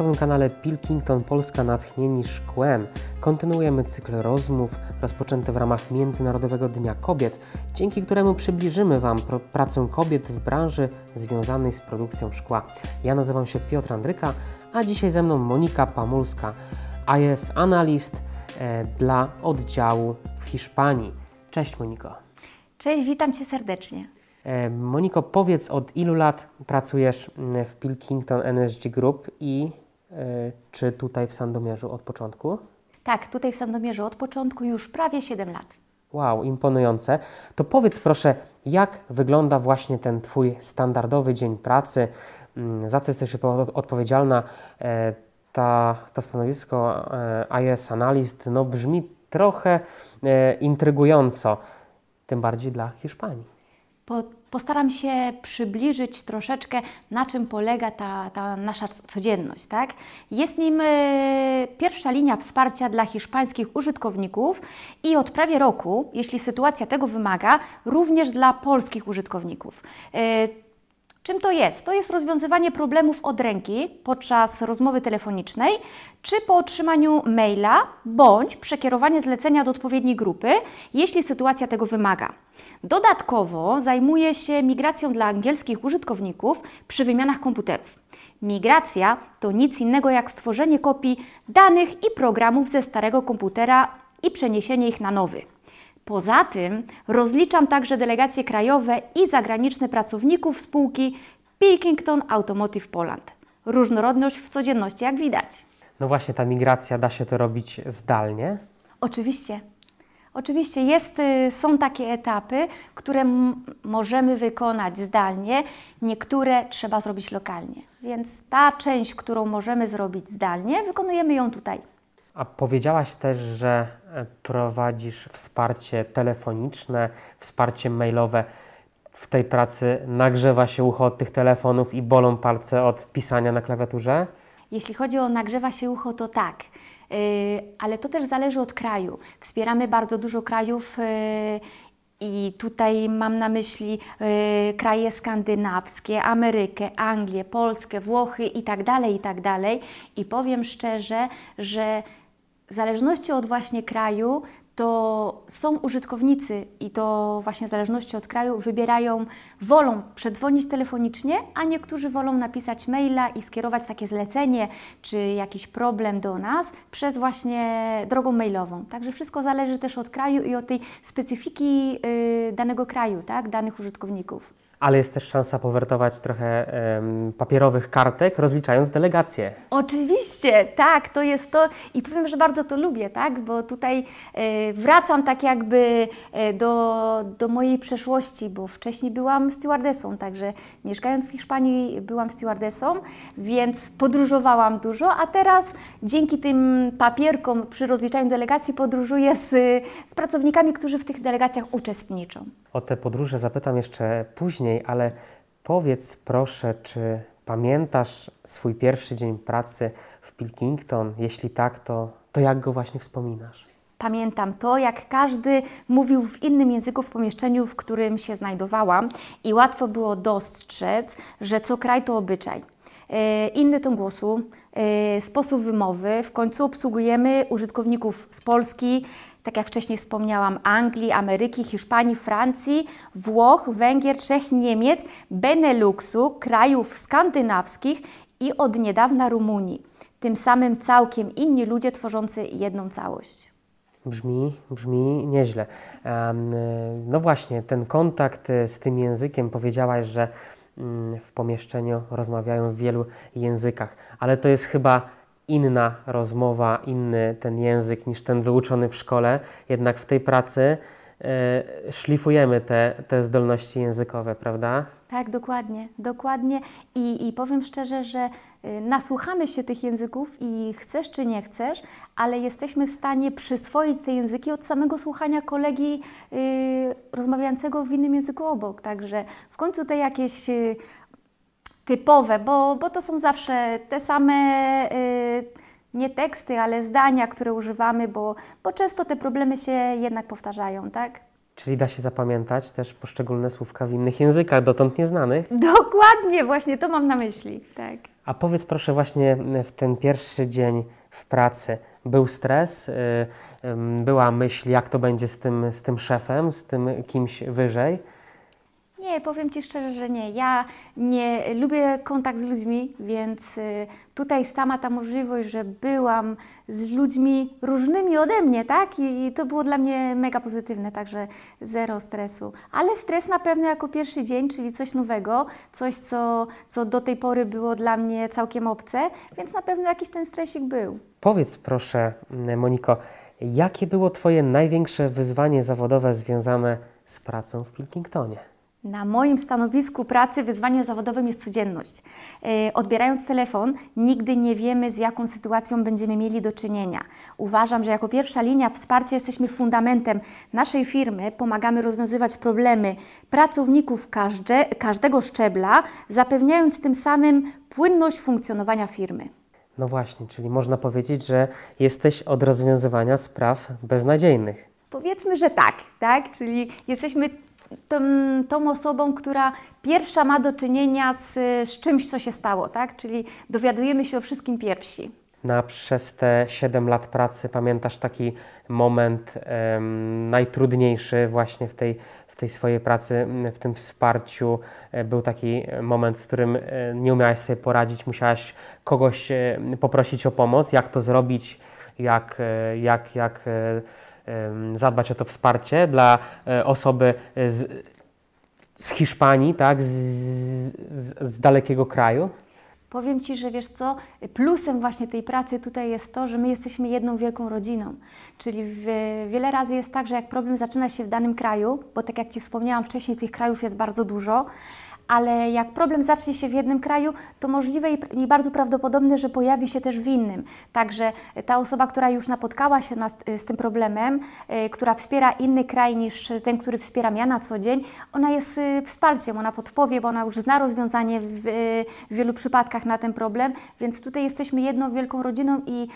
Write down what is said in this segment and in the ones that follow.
Podcastowym kanale Pilkington Polska Natchnieni Szkłem. Kontynuujemy cykl rozmów rozpoczęty w ramach Międzynarodowego Dnia Kobiet, dzięki któremu przybliżymy Wam pr- pracę kobiet w branży związanej z produkcją szkła. Ja nazywam się Piotr Andryka, a dzisiaj ze mną Monika Pamulska, IS Analyst e, dla oddziału w Hiszpanii. Cześć Moniko. Cześć, witam Cię serdecznie. E, Moniko, powiedz od ilu lat pracujesz mm, w Pilkington NSG Group i czy tutaj w Sandomierzu od początku? Tak, tutaj w Sandomierzu od początku już prawie 7 lat. Wow, imponujące. To powiedz proszę, jak wygląda właśnie ten Twój standardowy dzień pracy? Mm, Za co jesteś odpo- odpowiedzialna? E, Ta, to stanowisko e, IS Analyst no, brzmi trochę e, intrygująco, tym bardziej dla Hiszpanii. Po, postaram się przybliżyć troszeczkę, na czym polega ta, ta nasza codzienność. Tak? Jest nim e, pierwsza linia wsparcia dla hiszpańskich użytkowników i od prawie roku, jeśli sytuacja tego wymaga, również dla polskich użytkowników. E, Czym to jest? To jest rozwiązywanie problemów od ręki podczas rozmowy telefonicznej, czy po otrzymaniu maila, bądź przekierowanie zlecenia do odpowiedniej grupy, jeśli sytuacja tego wymaga. Dodatkowo zajmuję się migracją dla angielskich użytkowników przy wymianach komputerów. Migracja to nic innego jak stworzenie kopii danych i programów ze starego komputera i przeniesienie ich na nowy. Poza tym rozliczam także delegacje krajowe i zagraniczne pracowników spółki Pilkington Automotive Poland. Różnorodność w codzienności, jak widać. No właśnie, ta migracja da się to robić zdalnie. Oczywiście. Oczywiście jest, y, są takie etapy, które możemy wykonać zdalnie, niektóre trzeba zrobić lokalnie. Więc ta część, którą możemy zrobić zdalnie, wykonujemy ją tutaj. A powiedziałaś też, że e, prowadzisz wsparcie telefoniczne, wsparcie mailowe. W tej pracy nagrzewa się ucho od tych telefonów i bolą palce od pisania na klawiaturze? Jeśli chodzi o nagrzewa się ucho, to tak. Yy, ale to też zależy od kraju. Wspieramy bardzo dużo krajów yy, i tutaj mam na myśli yy, kraje skandynawskie, Amerykę, Anglię, Polskę, Włochy i tak dalej, i tak. I powiem szczerze, że w zależności od właśnie kraju, to są użytkownicy i to właśnie w zależności od kraju wybierają, wolą przedzwonić telefonicznie, a niektórzy wolą napisać maila i skierować takie zlecenie czy jakiś problem do nas przez właśnie drogą mailową. Także wszystko zależy też od kraju i od tej specyfiki y, danego kraju, tak, danych użytkowników. Ale jest też szansa powertować trochę em, papierowych kartek, rozliczając delegacje. Oczywiście, tak, to jest to i powiem, że bardzo to lubię, tak, bo tutaj e, wracam tak jakby e, do, do mojej przeszłości, bo wcześniej byłam stewardessą, także mieszkając w Hiszpanii byłam stewardessą, więc podróżowałam dużo, a teraz dzięki tym papierkom przy rozliczaniu delegacji podróżuję z, z pracownikami, którzy w tych delegacjach uczestniczą. O te podróże zapytam jeszcze później, ale powiedz proszę, czy pamiętasz swój pierwszy dzień pracy w Pilkington? Jeśli tak, to, to jak go właśnie wspominasz? Pamiętam to, jak każdy mówił w innym języku w pomieszczeniu, w którym się znajdowałam, i łatwo było dostrzec, że co kraj to obyczaj. E, Inny ton głosu, e, sposób wymowy. W końcu obsługujemy użytkowników z Polski, tak jak wcześniej wspomniałam, Anglii, Ameryki, Hiszpanii, Francji, Włoch, Węgier, Czech, Niemiec, Beneluxu, krajów skandynawskich i od niedawna Rumunii. Tym samym całkiem inni ludzie tworzący jedną całość. Brzmi, brzmi nieźle. No właśnie, ten kontakt y, z tym językiem, powiedziałaś, że mm, w pomieszczeniu rozmawiają w wielu językach, ale to jest chyba inna rozmowa, inny ten język niż ten wyuczony w szkole. Jednak w tej pracy y, szlifujemy te, te zdolności językowe, prawda? Tak, dokładnie, dokładnie. I, I powiem szczerze, że y, nasłuchamy się tych języków i chcesz czy nie chcesz, ale jesteśmy w stanie przyswoić te języki od samego słuchania kolegi y, rozmawiającego w innym języku obok. Także w końcu te jakieś y, typowe, bo, bo to są zawsze te same y, nie teksty, ale zdania, które używamy, bo, bo często te problemy się jednak powtarzają, tak? Czyli da się zapamiętać też poszczególne słówka w innych językach, dotąd nieznanych. Dokładnie, właśnie to mam na myśli, tak. A powiedz proszę właśnie w ten pierwszy dzień w pracy, był stres, y, była myśl, jak to będzie z tym, z tym szefem, z tym kimś wyżej? Nie, powiem Ci szczerze, że nie. Ja nie lubię kontakt z ludźmi, więc y, tutaj sama ta możliwość, że byłam z ludźmi różnymi ode mnie, tak? I, i to było dla mnie mega pozytywne, także zero stresu. Ale stres na pewno jako pierwszy dzień, czyli coś nowego, coś, co, co do tej pory było dla mnie całkiem obce, więc na pewno jakiś ten stresik był. Powiedz proszę, Moniko, jakie było Twoje największe wyzwanie zawodowe związane z pracą w Pilkingtonie? Na moim stanowisku pracy wyzwaniem zawodowym jest codzienność. E, Odbierając telefon, nigdy nie wiemy, z jaką sytuacją będziemy mieli do czynienia. Uważam, że jako pierwsza linia wsparcia jesteśmy fundamentem naszej firmy, pomagamy rozwiązywać problemy pracowników każde, każdego szczebla, zapewniając tym samym płynność funkcjonowania firmy. No właśnie, czyli można powiedzieć, że jesteś od rozwiązywania spraw beznadziejnych. Powiedzmy, że tak, tak? Czyli jesteśmy tą, osobą, która pierwsza ma do czynienia z, z czymś, co się stało, tak? Czyli dowiadujemy się o wszystkim pierwsi. Na przez te 7 lat pracy pamiętasz taki moment najtrudniejszy właśnie w tej, w tej swojej pracy, w tym wsparciu? E, Był taki moment, z którym e, nie umiałaś sobie poradzić, musiałaś kogoś e, poprosić o pomoc. Jak to zrobić? Jak, jak, jak zadbać o to wsparcie dla e, osoby z, z Hiszpanii, tak? z, z, z dalekiego kraju? Powiem Ci, że wiesz co, plusem właśnie tej pracy tutaj jest to, że my jesteśmy jedną wielką rodziną. Czyli w, wiele razy jest tak, że jak problem zaczyna się w danym kraju, bo tak jak Ci wspomniałam wcześniej, tych krajów jest bardzo dużo, ale jak problem zacznie się w jednym kraju, to możliwe i, bardzo prawdopodobne, że pojawi się też w innym. Także ta osoba, która już napotkała się na, z tym problemem, y, która wspiera inny kraj niż ten, który wspieram ja na co dzień, ona jest wsparciem, ona podpowie, bo ona już zna rozwiązanie w, w wielu przypadkach na ten problem, więc tutaj jesteśmy jedną wielką rodziną i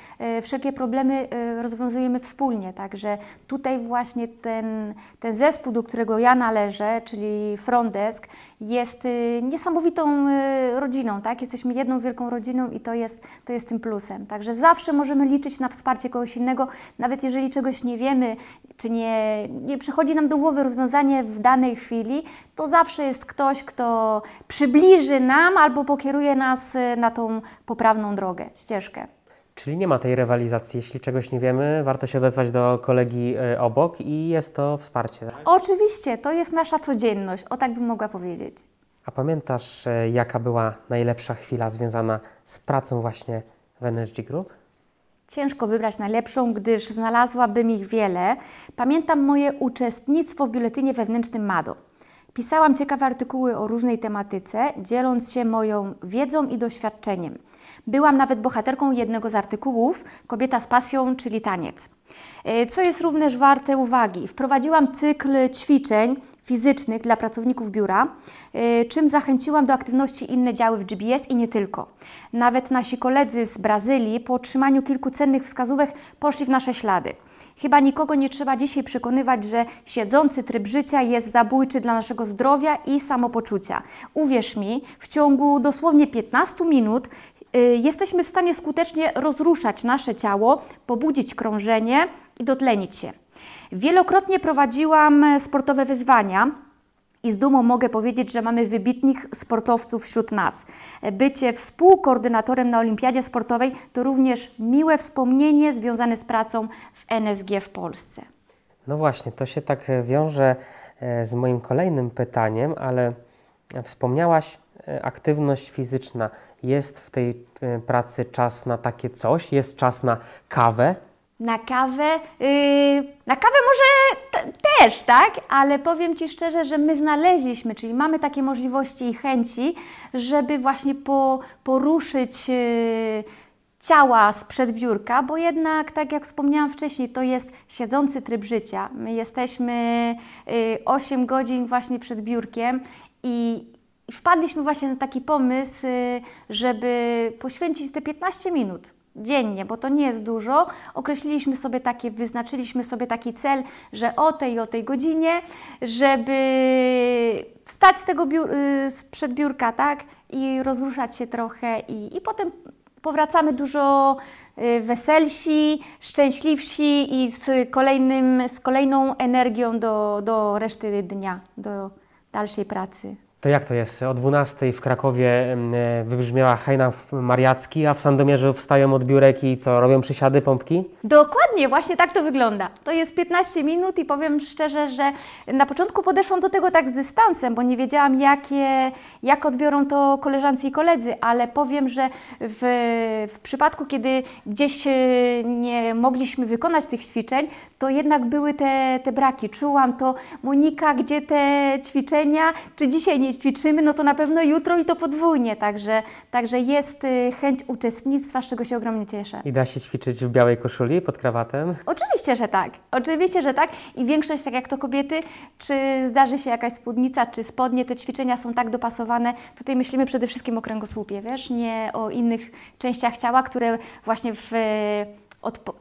wszelkie problemy rozwiązujemy wspólnie. Także tutaj właśnie ten, ten zespół, do którego ja należę, czyli Frontdesk, jest y, niesamowitą y, rodziną, tak? Jesteśmy jedną wielką rodziną i to jest, to jest tym plusem. Także zawsze możemy liczyć na wsparcie kogoś innego, nawet jeżeli czegoś nie wiemy, czy nie, nie przychodzi nam do głowy rozwiązanie w danej chwili, to zawsze jest ktoś, kto przybliży nam albo pokieruje nas y, na tą poprawną drogę, ścieżkę. Czyli nie ma tej rywalizacji. Jeśli czegoś nie wiemy, warto się odezwać do kolegi y, obok i jest to wsparcie. tak? Oczywiście, to jest nasza codzienność, o tak bym mogła powiedzieć. A pamiętasz, y, jaka była najlepsza chwila związana z pracą właśnie w NSG Group? Ciężko wybrać najlepszą, gdyż znalazłabym ich wiele. Pamiętam moje uczestnictwo w biuletynie wewnętrznym MADO. Pisałam ciekawe artykuły o różnej tematyce, dzieląc się moją wiedzą i doświadczeniem. Byłam nawet bohaterką jednego z artykułów Kobieta z pasją, czyli taniec. E, Co jest również warte uwagi, wprowadziłam cykl ćwiczeń fizycznych dla pracowników biura, e, czym zachęciłam do aktywności inne działy w GBS i nie tylko. Nawet nasi koledzy z Brazylii po otrzymaniu kilku cennych wskazówek poszli w nasze ślady. Chyba nikogo nie trzeba dzisiaj przekonywać, że siedzący tryb życia jest zabójczy dla naszego zdrowia i samopoczucia. Uwierz mi, w ciągu dosłownie 15 minut y, jesteśmy w stanie skutecznie rozruszać nasze ciało, pobudzić krążenie i dotlenić się. Wielokrotnie prowadziłam sportowe wyzwania. I z dumą mogę powiedzieć, że mamy wybitnych sportowców wśród nas. Bycie współkoordynatorem na Olimpiadzie Sportowej to również miłe wspomnienie związane z pracą w NSG w Polsce. No właśnie, to się tak e, wiąże e, z moim kolejnym pytaniem, ale wspomniałaś e, aktywność fizyczna. Jest w tej pracy czas na takie coś? Jest czas na kawę? Na kawę, yy, na kawę może też, tak? Ale powiem Ci szczerze, że my znaleźliśmy, czyli mamy takie możliwości i chęci, żeby właśnie po, poruszyć yy, ciała sprzed biurka, bo jednak, tak jak wspomniałam wcześniej, to jest siedzący tryb życia. My jesteśmy yy, 8 godzin właśnie przed biurkiem i i wpadliśmy właśnie na taki pomysł, yy, żeby poświęcić te 15 minut dziennie, bo to nie jest dużo. Określiliśmy sobie takie, wyznaczyliśmy sobie taki cel, że o tej i o tej godzinie, żeby wstać z tego biur, y, biurka, tak? I rozruszać się trochę i, i potem powracamy dużo y, weselsi, szczęśliwsi i z, kolejnym, z kolejną energią do, do reszty dnia, do dalszej pracy. To jak to jest? O 12 w Krakowie e, wybrzmiała hejna mariacki, a w Sandomierzu wstają od biurek i co, robią przysiady, pompki? Dokładnie, właśnie tak to wygląda. To jest 15 minut i powiem szczerze, że na początku podeszłam do tego tak z dystansem, bo nie wiedziałam, jakie, jak odbiorą to koleżanki i koledzy, ale powiem, że w, w przypadku, kiedy gdzieś e, nie mogliśmy wykonać tych ćwiczeń, to jednak były te, te braki. Czułam to, Monika, gdzie te ćwiczenia, czy dzisiaj nie ćwiczymy, no to na pewno jutro i to podwójnie, także, także jest y, chęć uczestnictwa, z czego się ogromnie cieszę. I da się ćwiczyć w białej koszuli pod krawatem? Oczywiście, że tak. Oczywiście, że tak. I większość, tak jak to kobiety, czy zdarzy się jakaś spódnica, czy spodnie, te ćwiczenia są tak dopasowane. Tutaj myślimy przede wszystkim o kręgosłupie, wiesz, nie o innych częściach ciała, które właśnie w odpo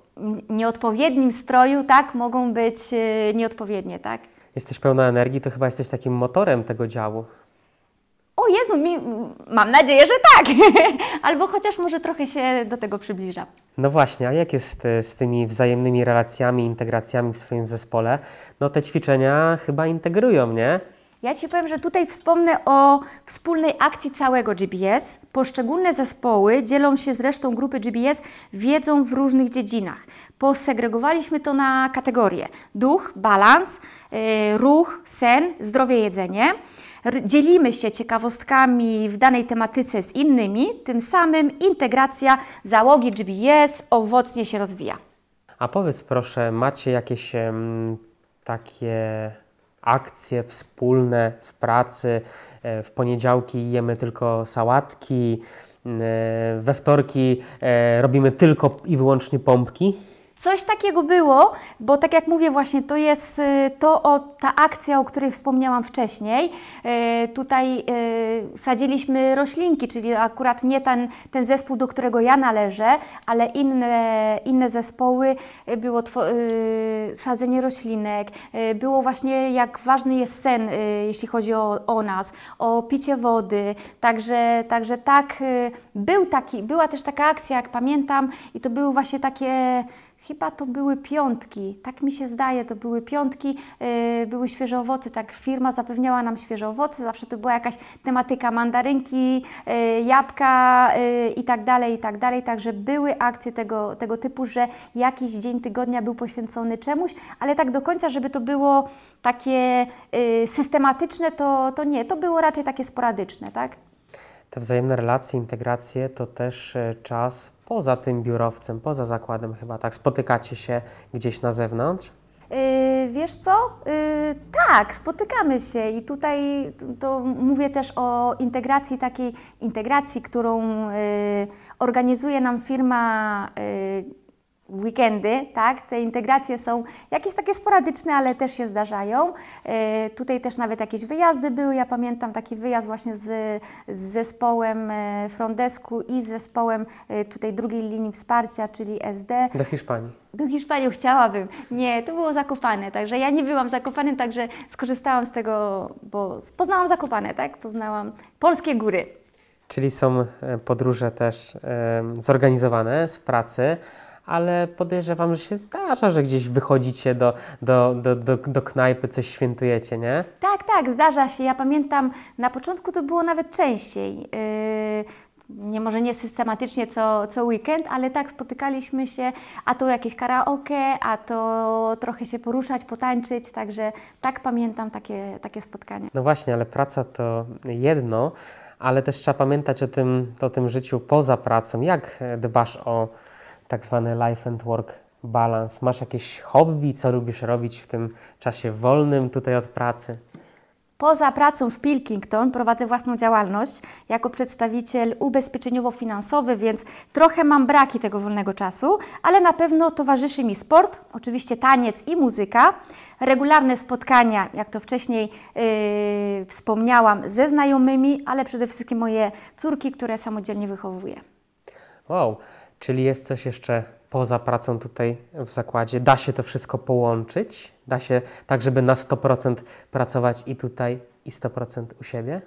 nieodpowiednim stroju, tak, mogą być y, nieodpowiednie, tak. Jesteś pełna energii, to chyba jesteś takim motorem tego działu. O Jezu, mi, mam nadzieję, że tak. Albo chociaż może trochę się do tego przybliża. No właśnie, a jak jest e, z tymi wzajemnymi relacjami, integracjami w swoim zespole? No te ćwiczenia chyba integrują, nie? Ja Ci powiem, że tutaj wspomnę o wspólnej akcji całego GBS. Poszczególne zespoły dzielą się z resztą grupy GBS wiedzą w różnych dziedzinach. Posegregowaliśmy to na kategorie: duch, balans, yy, ruch, sen, zdrowie, jedzenie dzielimy się ciekawostkami w danej tematyce z innymi, tym samym integracja załogi GBS owocnie się rozwija. A powiedz proszę, macie jakieś um, takie akcje wspólne w pracy? E, w poniedziałki jemy tylko sałatki, e, we wtorki e, robimy tylko i wyłącznie pompki? Coś takiego było, bo tak jak mówię właśnie, to jest y, to o, ta akcja, o której wspomniałam wcześniej. Y, tutaj y, sadziliśmy roślinki, czyli akurat nie ten, ten zespół, do którego ja należę, ale inne, inne zespoły. Było sadzenie roślinek, było właśnie jak ważny jest sen, jeśli chodzi o, o nas, o picie wody. Także, także tak, był taki, była też taka akcja, jak pamiętam, i to były właśnie takie Chyba to były piątki, tak mi się zdaje, to były piątki, yy, były świeże owoce, tak firma zapewniała nam świeże owoce, zawsze to była jakaś tematyka mandarynki, yy, jabłka yy, i tak dalej, i tak dalej, także były akcje tego, tego typu, że jakiś dzień tygodnia był poświęcony czemuś, ale tak do końca, żeby to było takie yy, systematyczne, to, to nie, to było raczej takie sporadyczne, tak? Te wzajemne relacje, integracje to też e, czas poza tym biurowcem, poza zakładem chyba, tak? Spotykacie się gdzieś na zewnątrz? Yy, wiesz co? Yy, tak, spotykamy się i tutaj to mówię też o integracji, takiej integracji, którą yy, organizuje nam firma yy, weekendy, tak? Te integracje są jakieś takie sporadyczne, ale też się zdarzają. E, tutaj też nawet jakieś wyjazdy były. Ja pamiętam taki wyjazd właśnie z, z zespołem e, Frondesku i z zespołem e, tutaj drugiej linii wsparcia, czyli SD. Do Hiszpanii. Do Hiszpanii chciałabym. Nie, to było Zakopane, także ja nie byłam Zakopane, także skorzystałam z tego, bo poznałam Zakopane, tak? Poznałam polskie góry. Czyli są podróże też zorganizowane z pracy, ale podejrzewam, że się zdarza, że gdzieś wychodzicie do, do, do, do, do knajpy, coś świętujecie, nie? Tak, tak, zdarza się. Ja pamiętam, na początku to było nawet częściej. Yy nie może nie systematycznie co, co weekend, ale tak spotykaliśmy się, a to jakieś karaoke, a to trochę się poruszać, potańczyć, także tak pamiętam takie, takie spotkania. No właśnie, ale praca to jedno, ale też trzeba pamiętać o tym, o tym życiu poza pracą. Jak dbasz o tak zwany life and work balance. Masz jakieś hobby, co lubisz robić w tym czasie wolnym tutaj od pracy? Poza pracą w Pilkington prowadzę własną działalność jako przedstawiciel ubezpieczeniowo-finansowy, więc trochę mam braki tego wolnego czasu, ale na pewno towarzyszy mi sport, oczywiście taniec i muzyka, regularne spotkania, jak to wcześniej yy, wspomniałam, ze znajomymi, ale przede wszystkim moje córki, które samodzielnie wychowuję. Wow, Czyli jest coś jeszcze poza pracą tutaj w zakładzie? Da się to wszystko połączyć? Da się tak, żeby na 100% pracować i tutaj, i 100% u siebie?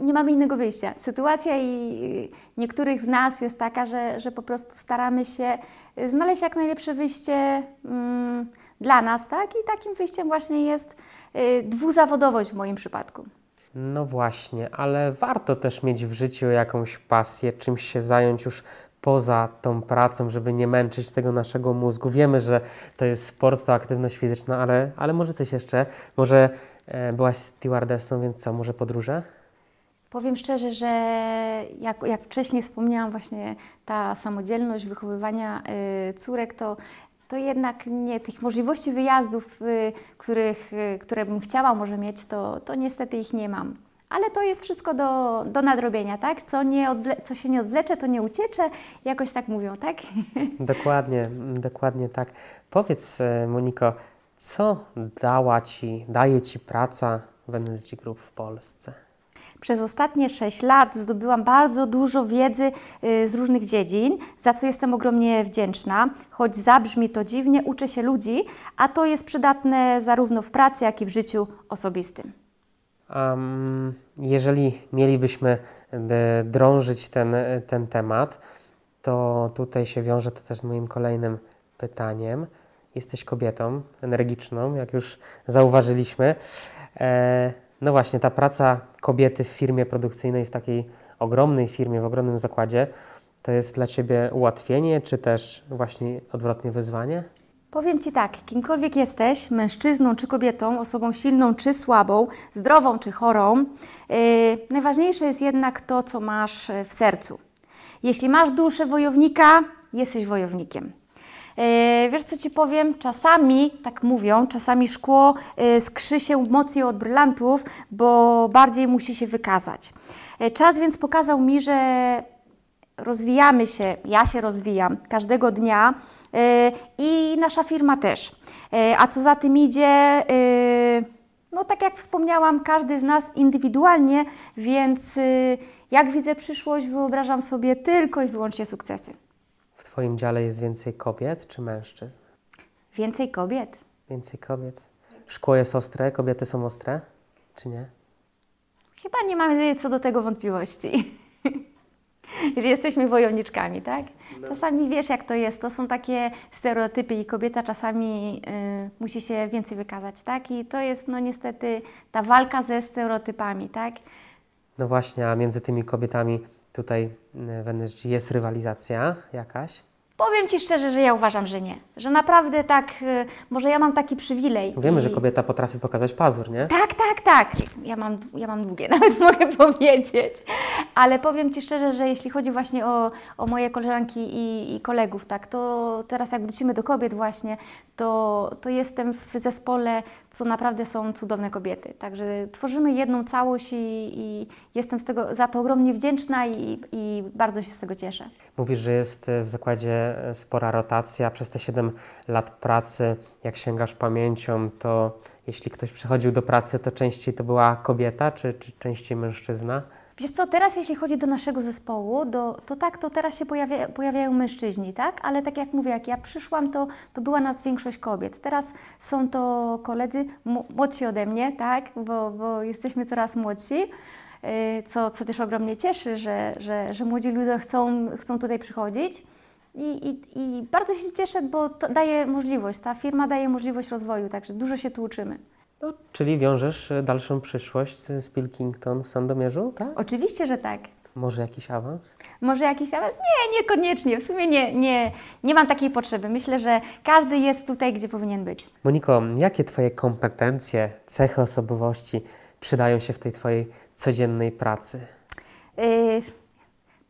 nie mamy innego wyjścia. Sytuacja i niektórych z nas jest taka, że, że po prostu staramy się znaleźć jak najlepsze wyjście mm, dla nas, tak? I takim wyjściem właśnie jest y, dwuzawodowość w moim przypadku. No właśnie, ale warto też mieć w życiu jakąś pasję, czymś się zająć już poza tą pracą, żeby nie męczyć tego naszego mózgu. Wiemy, że to jest sport, to aktywność fizyczna, ale, ale może coś jeszcze. Może e, byłaś stewardessą, więc co, może podróże? Powiem szczerze, że jak, jak wcześniej wspomniałam, właśnie ta samodzielność wychowywania y, córek, to, to jednak nie tych możliwości wyjazdów, y, których, y, które bym chciała może mieć, to, to niestety ich nie mam. Ale to jest wszystko do, do nadrobienia, tak? Co, nie co się nie odwlecze, to nie uciecze, jakoś tak mówią, tak? Dokładnie, dokładnie tak. Powiedz, e, Moniko, co dała Ci, daje Ci praca w NSG Group w Polsce? Przez ostatnie 6 lat zdobyłam bardzo dużo wiedzy y, z różnych dziedzin, za co jestem ogromnie wdzięczna. Choć zabrzmi to dziwnie, uczę się ludzi, a to jest przydatne zarówno w pracy, jak i w życiu osobistym. Jeżeli mielibyśmy e, drążyć ten, ten temat, to tutaj się wiąże to też z moim kolejnym pytaniem. Jesteś kobietą energiczną, jak już zauważyliśmy. E, no właśnie, ta praca kobiety w firmie produkcyjnej, w takiej ogromnej firmie, w ogromnym zakładzie, to jest dla Ciebie ułatwienie, czy też właśnie odwrotnie wyzwanie? Powiem Ci tak, kimkolwiek jesteś, mężczyzną czy kobietą, osobą silną czy słabą, zdrową czy chorą, yy, najważniejsze jest jednak to, co masz w sercu. Jeśli masz duszę wojownika, jesteś wojownikiem. Yy, wiesz co Ci powiem? Czasami, tak mówią, czasami szkło yy, skrzy się mocniej od brylantów, bo bardziej musi się wykazać. Yy, czas więc pokazał mi, że rozwijamy się, ja się rozwijam każdego dnia i nasza firma też. A co za tym idzie, no tak jak wspomniałam, każdy z nas indywidualnie, więc jak widzę przyszłość, wyobrażam sobie tylko i wyłącznie sukcesy. Twoim dziale jest więcej kobiet czy mężczyzn? Więcej kobiet. Więcej kobiet. Szkło jest ostre, kobiety są ostre, czy nie? Chyba nie mamy co do tego wątpliwości. że jesteśmy wojowniczkami, tak? No. Czasami wiesz, jak to jest. To są takie stereotypy i kobieta czasami y, musi się więcej wykazać, tak? I to jest, no niestety, ta walka ze stereotypami, tak? No właśnie, a między tymi kobietami tutaj w NSG jest rywalizacja jakaś? Powiem Ci szczerze, że ja uważam, że nie. Że naprawdę tak, y, może ja mam taki przywilej. Wiemy, i... że kobieta potrafi pokazać pazur, nie? Tak, tak, tak. Ja mam, ja mam długie, nawet mogę powiedzieć. Ale powiem Ci szczerze, że jeśli chodzi właśnie o, o moje koleżanki i, i kolegów, tak, to teraz jak wrócimy do kobiet właśnie, to, to jestem w zespole, co naprawdę są cudowne kobiety. Także tworzymy jedną całość i, i jestem z tego, za to ogromnie wdzięczna i, i bardzo się z tego cieszę. Mówisz, że jest w zakładzie spora rotacja. Przez te 7 lat pracy, jak sięgasz pamięcią, to jeśli ktoś przychodził do pracy, to częściej to była kobieta, czy, czy częściej mężczyzna? Wiesz co, teraz jeśli chodzi do naszego zespołu, do, to tak, to teraz się pojawia, pojawiają mężczyźni, tak? Ale tak jak mówię, jak ja przyszłam, to, to była nas większość kobiet. Teraz są to koledzy młodsi ode mnie, tak? Bo, bo jesteśmy coraz młodsi, y, co, co też ogromnie cieszy, że, że, że młodzi ludzie chcą, chcą tutaj przychodzić. I, i, I bardzo się cieszę, bo to daje możliwość, ta firma daje możliwość rozwoju, także dużo się tu uczymy. No, czyli wiążesz e, dalszą przyszłość z Pilkington w Sandomierzu, tak? Oczywiście, że tak. Może jakiś awans? Może jakiś awans? Nie, niekoniecznie. W sumie nie, nie, nie mam takiej potrzeby. Myślę, że każdy jest tutaj, gdzie powinien być. Moniko, jakie Twoje kompetencje, cechy osobowości przydają się w tej Twojej codziennej pracy? Yy,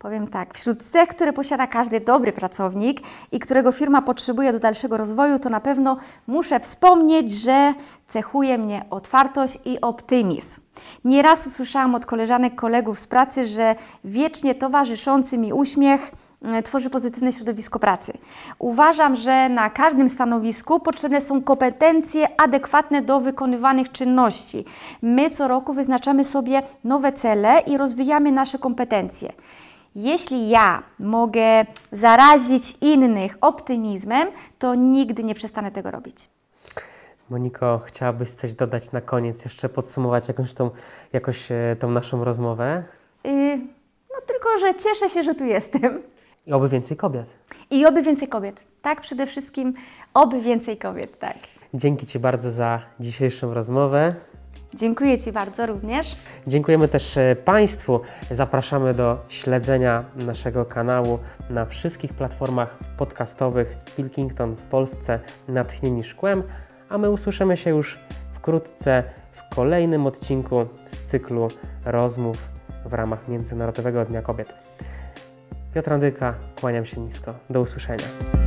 Powiem tak, wśród cech, które posiada każdy dobry pracownik i którego firma potrzebuje do dalszego rozwoju, to na pewno muszę wspomnieć, że cechuje mnie otwartość i optymizm. Nieraz usłyszałam od koleżanek, kolegów z pracy, że wiecznie towarzyszący mi uśmiech e, tworzy pozytywne środowisko pracy. Uważam, że na każdym stanowisku potrzebne są kompetencje adekwatne do wykonywanych czynności. My co roku wyznaczamy sobie nowe cele i rozwijamy nasze kompetencje. Jeśli ja mogę zarazić innych optymizmem, to nigdy nie przestanę tego robić. Moniko, chciałabyś coś dodać na koniec, jeszcze podsumować jakąś tą, jakoś e, tą naszą rozmowę? Yy, no tylko, że cieszę się, że tu jestem. I oby więcej kobiet. I oby więcej kobiet. Tak, przede wszystkim oby więcej kobiet, tak. Dzięki Ci bardzo za dzisiejszą rozmowę. Dziękuję Ci bardzo również. Dziękujemy też e, Państwu. Zapraszamy do śledzenia naszego kanału na wszystkich platformach podcastowych Pilkington w Polsce Natchnieni Szkłem, a my usłyszymy się już wkrótce w kolejnym odcinku z cyklu rozmów w ramach Międzynarodowego Dnia Kobiet. Piotr Andyka, kłaniam się nisko. Do usłyszenia.